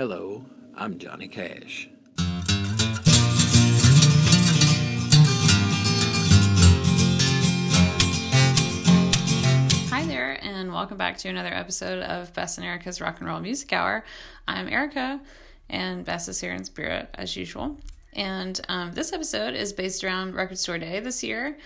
Hello, I'm Johnny Cash. Hi there, and welcome back to another episode of Bess and Erica's Rock and Roll Music Hour. I'm Erica, and Bess is here in spirit as usual. And um, this episode is based around Record Store Day this year.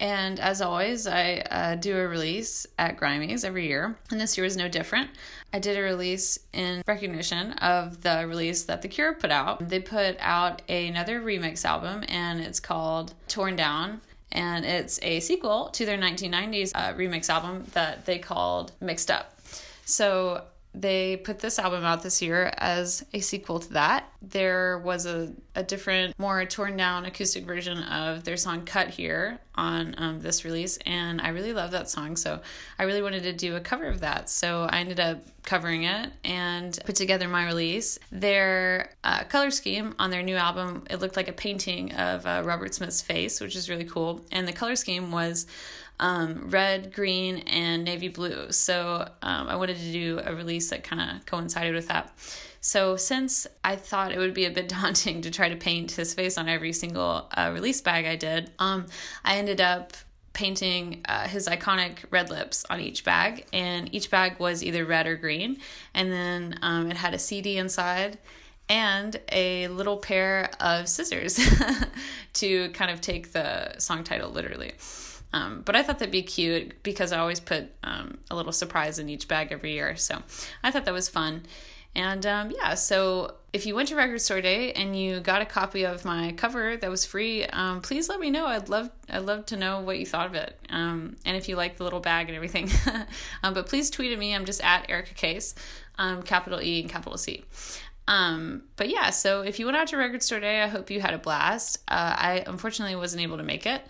And as always, I uh, do a release at Grimey's every year, and this year is no different. I did a release in recognition of the release that The Cure put out. They put out another remix album, and it's called Torn Down. And it's a sequel to their 1990s uh, remix album that they called Mixed Up. So they put this album out this year as a sequel to that. There was a, a different, more torn down acoustic version of their song Cut Here on um, this release, and I really love that song. So I really wanted to do a cover of that. So I ended up covering it and put together my release. Their uh, color scheme on their new album, it looked like a painting of uh, Robert Smith's face, which is really cool. And the color scheme was um, red, green, and navy blue. So um, I wanted to do a release that kind of coincided with that. So since I thought it would be a bit daunting to try to paint his face on every single uh, release bag I did, um, I ended up painting uh, his iconic red lips on each bag, and each bag was either red or green, and then um, it had a CD inside and a little pair of scissors to kind of take the song title literally. Um, but I thought that'd be cute because I always put um, a little surprise in each bag every year. So I thought that was fun. And um, yeah, so if you went to Record Store Day and you got a copy of my cover that was free, um, please let me know. I'd love I'd love to know what you thought of it, um, and if you like the little bag and everything. um, but please tweet at me. I'm just at Erica Case, um, capital E and capital C. Um, but yeah, so if you went out to Record Store Day, I hope you had a blast. Uh, I unfortunately wasn't able to make it.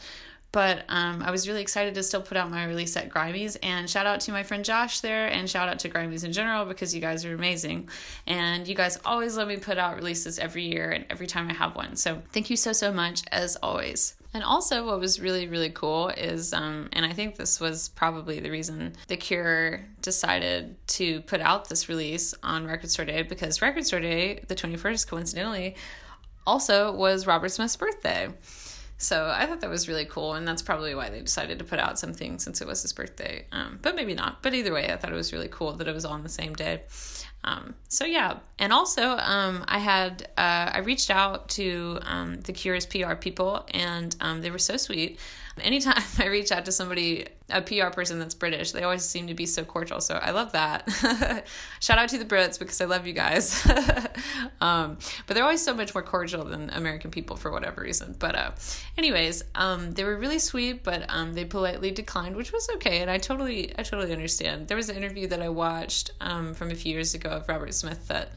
But um, I was really excited to still put out my release at Grimey's. And shout out to my friend Josh there, and shout out to Grimey's in general because you guys are amazing. And you guys always let me put out releases every year and every time I have one. So thank you so, so much as always. And also, what was really, really cool is, um, and I think this was probably the reason The Cure decided to put out this release on Record Store Day because Record Store Day, the 21st, coincidentally, also was Robert Smith's birthday. So I thought that was really cool, and that's probably why they decided to put out something since it was his birthday. Um, but maybe not. But either way, I thought it was really cool that it was on the same day. Um, so yeah, and also um, I had uh, I reached out to um, the Cure's PR people, and um, they were so sweet. Anytime I reach out to somebody, a PR person that's British, they always seem to be so cordial. So I love that. Shout out to the Brits because I love you guys. um, but they're always so much more cordial than American people for whatever reason. But, uh, anyways, um, they were really sweet, but um, they politely declined, which was okay. And I totally, I totally understand. There was an interview that I watched um, from a few years ago of Robert Smith that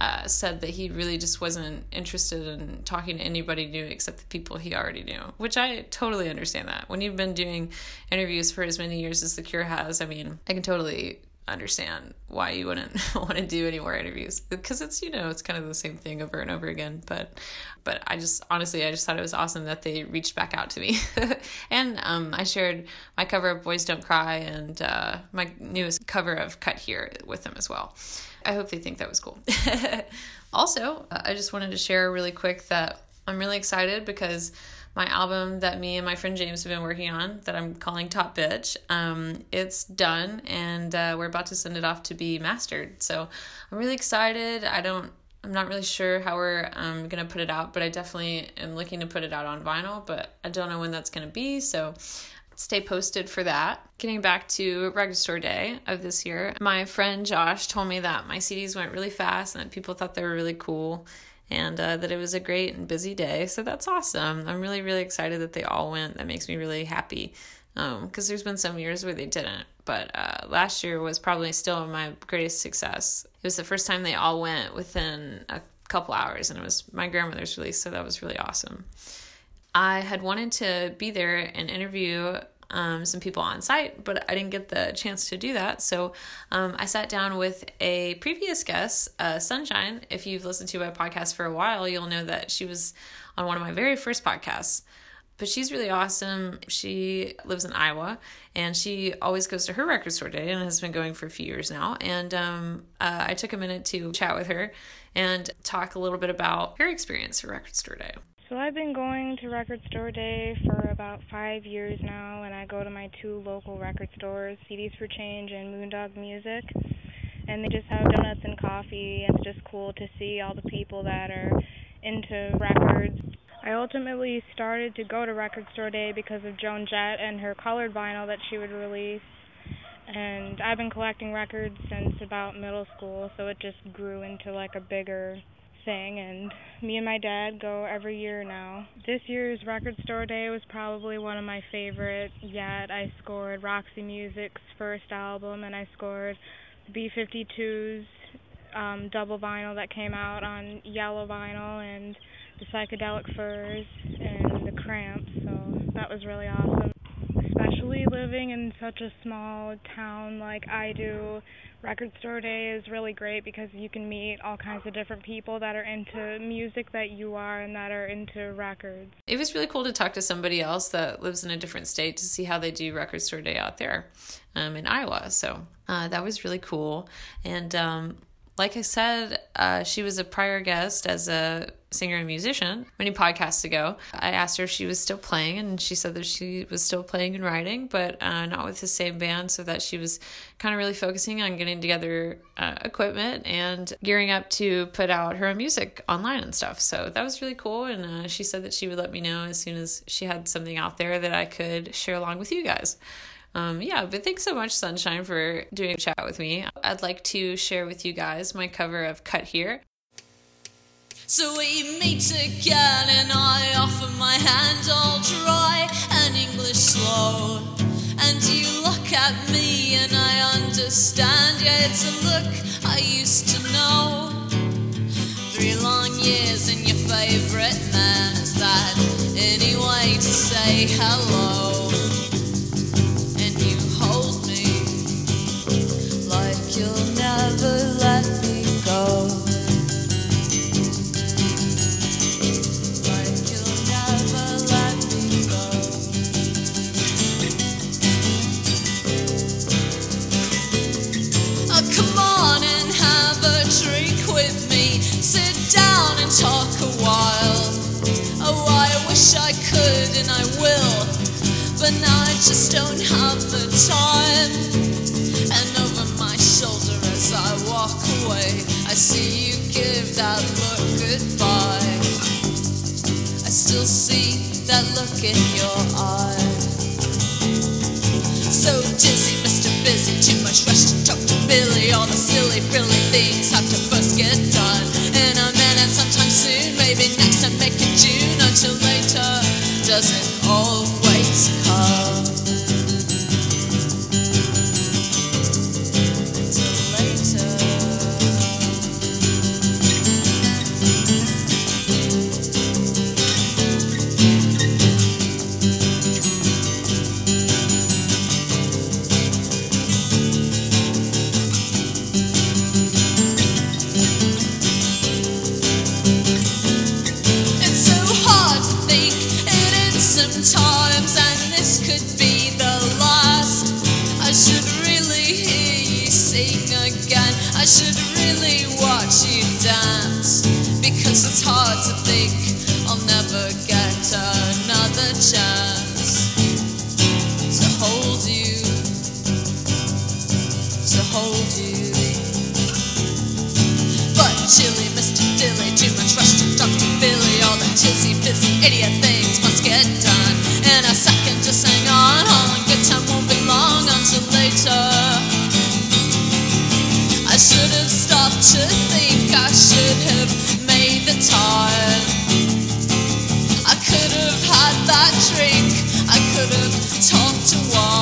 uh, said that he really just wasn't interested in talking to anybody new except the people he already knew, which I totally understand that. When you've been doing interviews for as many years as The Cure has, I mean, I can totally understand why you wouldn't want to do any more interviews because it's you know it's kind of the same thing over and over again but but i just honestly i just thought it was awesome that they reached back out to me and um, i shared my cover of boys don't cry and uh, my newest cover of cut here with them as well I hope they think that was cool. also, I just wanted to share really quick that I'm really excited because my album that me and my friend James have been working on that I'm calling Top Bitch, um, it's done and uh, we're about to send it off to be mastered. So I'm really excited. I don't I'm not really sure how we're um, gonna put it out, but I definitely am looking to put it out on vinyl, but I don't know when that's gonna be. So stay posted for that. Getting back to Record Store Day of this year, my friend Josh told me that my CDs went really fast and that people thought they were really cool and uh, that it was a great and busy day. So that's awesome. I'm really, really excited that they all went. That makes me really happy because um, there's been some years where they didn't. But uh, last year was probably still my greatest success. It was the first time they all went within a couple hours, and it was my grandmother's release, so that was really awesome. I had wanted to be there and interview um, some people on site, but I didn't get the chance to do that. So um, I sat down with a previous guest, uh, Sunshine. If you've listened to my podcast for a while, you'll know that she was on one of my very first podcasts. but she's really awesome. She lives in Iowa and she always goes to her record store day and has been going for a few years now. And um, uh, I took a minute to chat with her and talk a little bit about her experience for record store day. So I've been going to Record Store Day for about five years now, and I go to my two local record stores, CDs for Change and Moondog Music, and they just have donuts and coffee, and it's just cool to see all the people that are into records. I ultimately started to go to Record Store Day because of Joan Jett and her colored vinyl that she would release. And I've been collecting records since about middle school, so it just grew into like a bigger thing and me and my dad go every year now. This year's record store day was probably one of my favorite yet. I scored Roxy Music's first album and I scored B52's um, double vinyl that came out on yellow vinyl and the Psychedelic Furs and the Cramps, so that was really awesome. Especially living in such a small town like I do, Record Store Day is really great because you can meet all kinds of different people that are into music that you are and that are into records. It was really cool to talk to somebody else that lives in a different state to see how they do Record Store Day out there um, in Iowa. So uh, that was really cool. And um, like I said, uh, she was a prior guest as a singer and musician many podcasts ago. I asked her if she was still playing, and she said that she was still playing and writing, but uh, not with the same band, so that she was kind of really focusing on getting together uh, equipment and gearing up to put out her own music online and stuff. So that was really cool, and uh, she said that she would let me know as soon as she had something out there that I could share along with you guys. Um, yeah, but thanks so much, Sunshine, for doing a chat with me. I'd like to share with you guys my cover of Cut Here. So we meet again, and I offer my hand all dry and English slow. And you look at me, and I understand. Yeah, it's a look I used to know. Three long years, and your favorite man is that any way to say hello. And I will, but now I just don't have the time. And over my shoulder as I walk away, I see you give that look goodbye. I still see that look in your eye. So dizzy, doesn't always watch you dance because it's hard to think I'll never get another chance to hold you, to hold you. But chilly, Mr. Dilly, too much rush to to Billy. All the tizzy, fizzy, idiot things should have stopped to think. I should have made the time. I could have had that drink. I could have talked to one.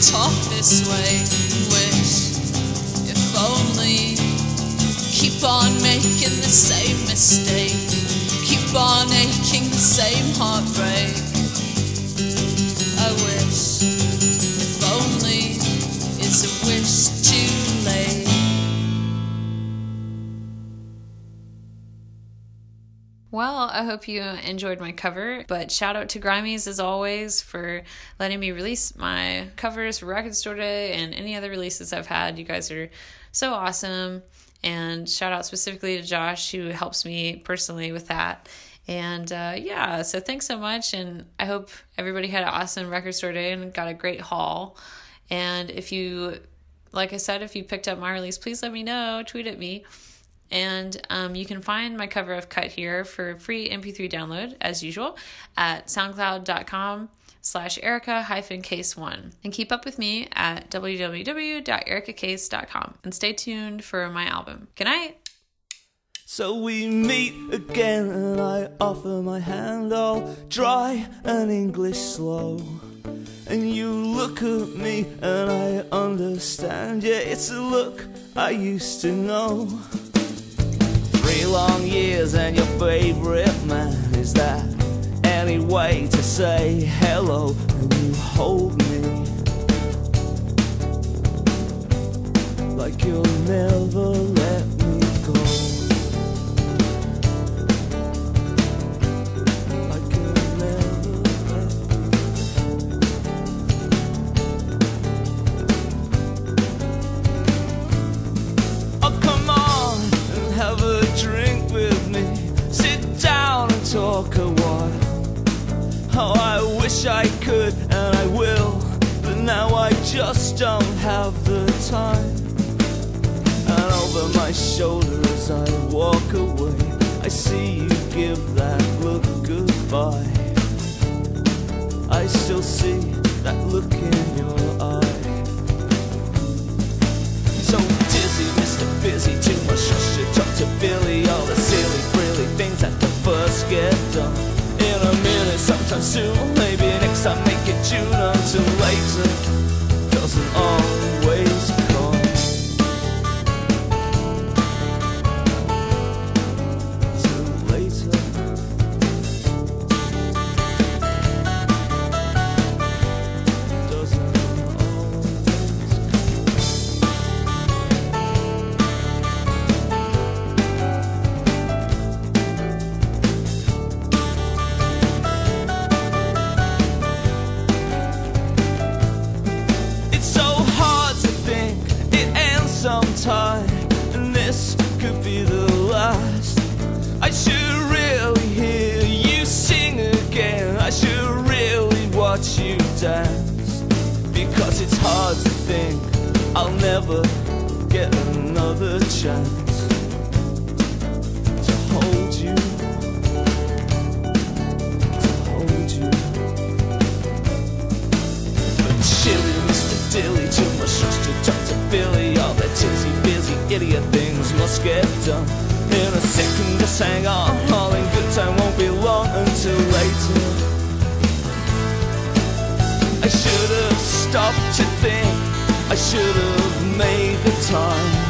Talk this way? Wish, if only. Keep on making the same mistake. Keep on aching the same heartbreak. Well, I hope you enjoyed my cover, but shout out to Grimey's as always for letting me release my covers for Record Store Day and any other releases I've had. You guys are so awesome. And shout out specifically to Josh, who helps me personally with that. And uh, yeah, so thanks so much. And I hope everybody had an awesome Record Store Day and got a great haul. And if you, like I said, if you picked up my release, please let me know, tweet at me. And um, you can find my cover of Cut Here for free MP3 download, as usual, at soundcloud.com slash erica hyphen case one. And keep up with me at www.ericacase.com. And stay tuned for my album. Good night. So we meet again, and I offer my hand all dry and English slow. And you look at me, and I understand. Yeah, it's a look I used to know. Three long years, and your favorite man is that any way to say hello? And you hold me like you'll never Oh, I wish I could and I will, but now I just don't have the time. And over my shoulder as I walk away, I see you give that look goodbye. I still see that look in your eye. So dizzy, Mr. Busy, too much rush to talk to Billy. All the silly, frilly things that the first get done. In a minute, sometime soon, maybe next time make it June until later. Doesn't always hard to think I'll never get another chance to hold you. To hold you. But chilly, Mr. Dilly, too much rush to talk to Billy. All the tizzy, busy, idiot things must get done. In a second, just hang on. Stopped to think. I should have made the time.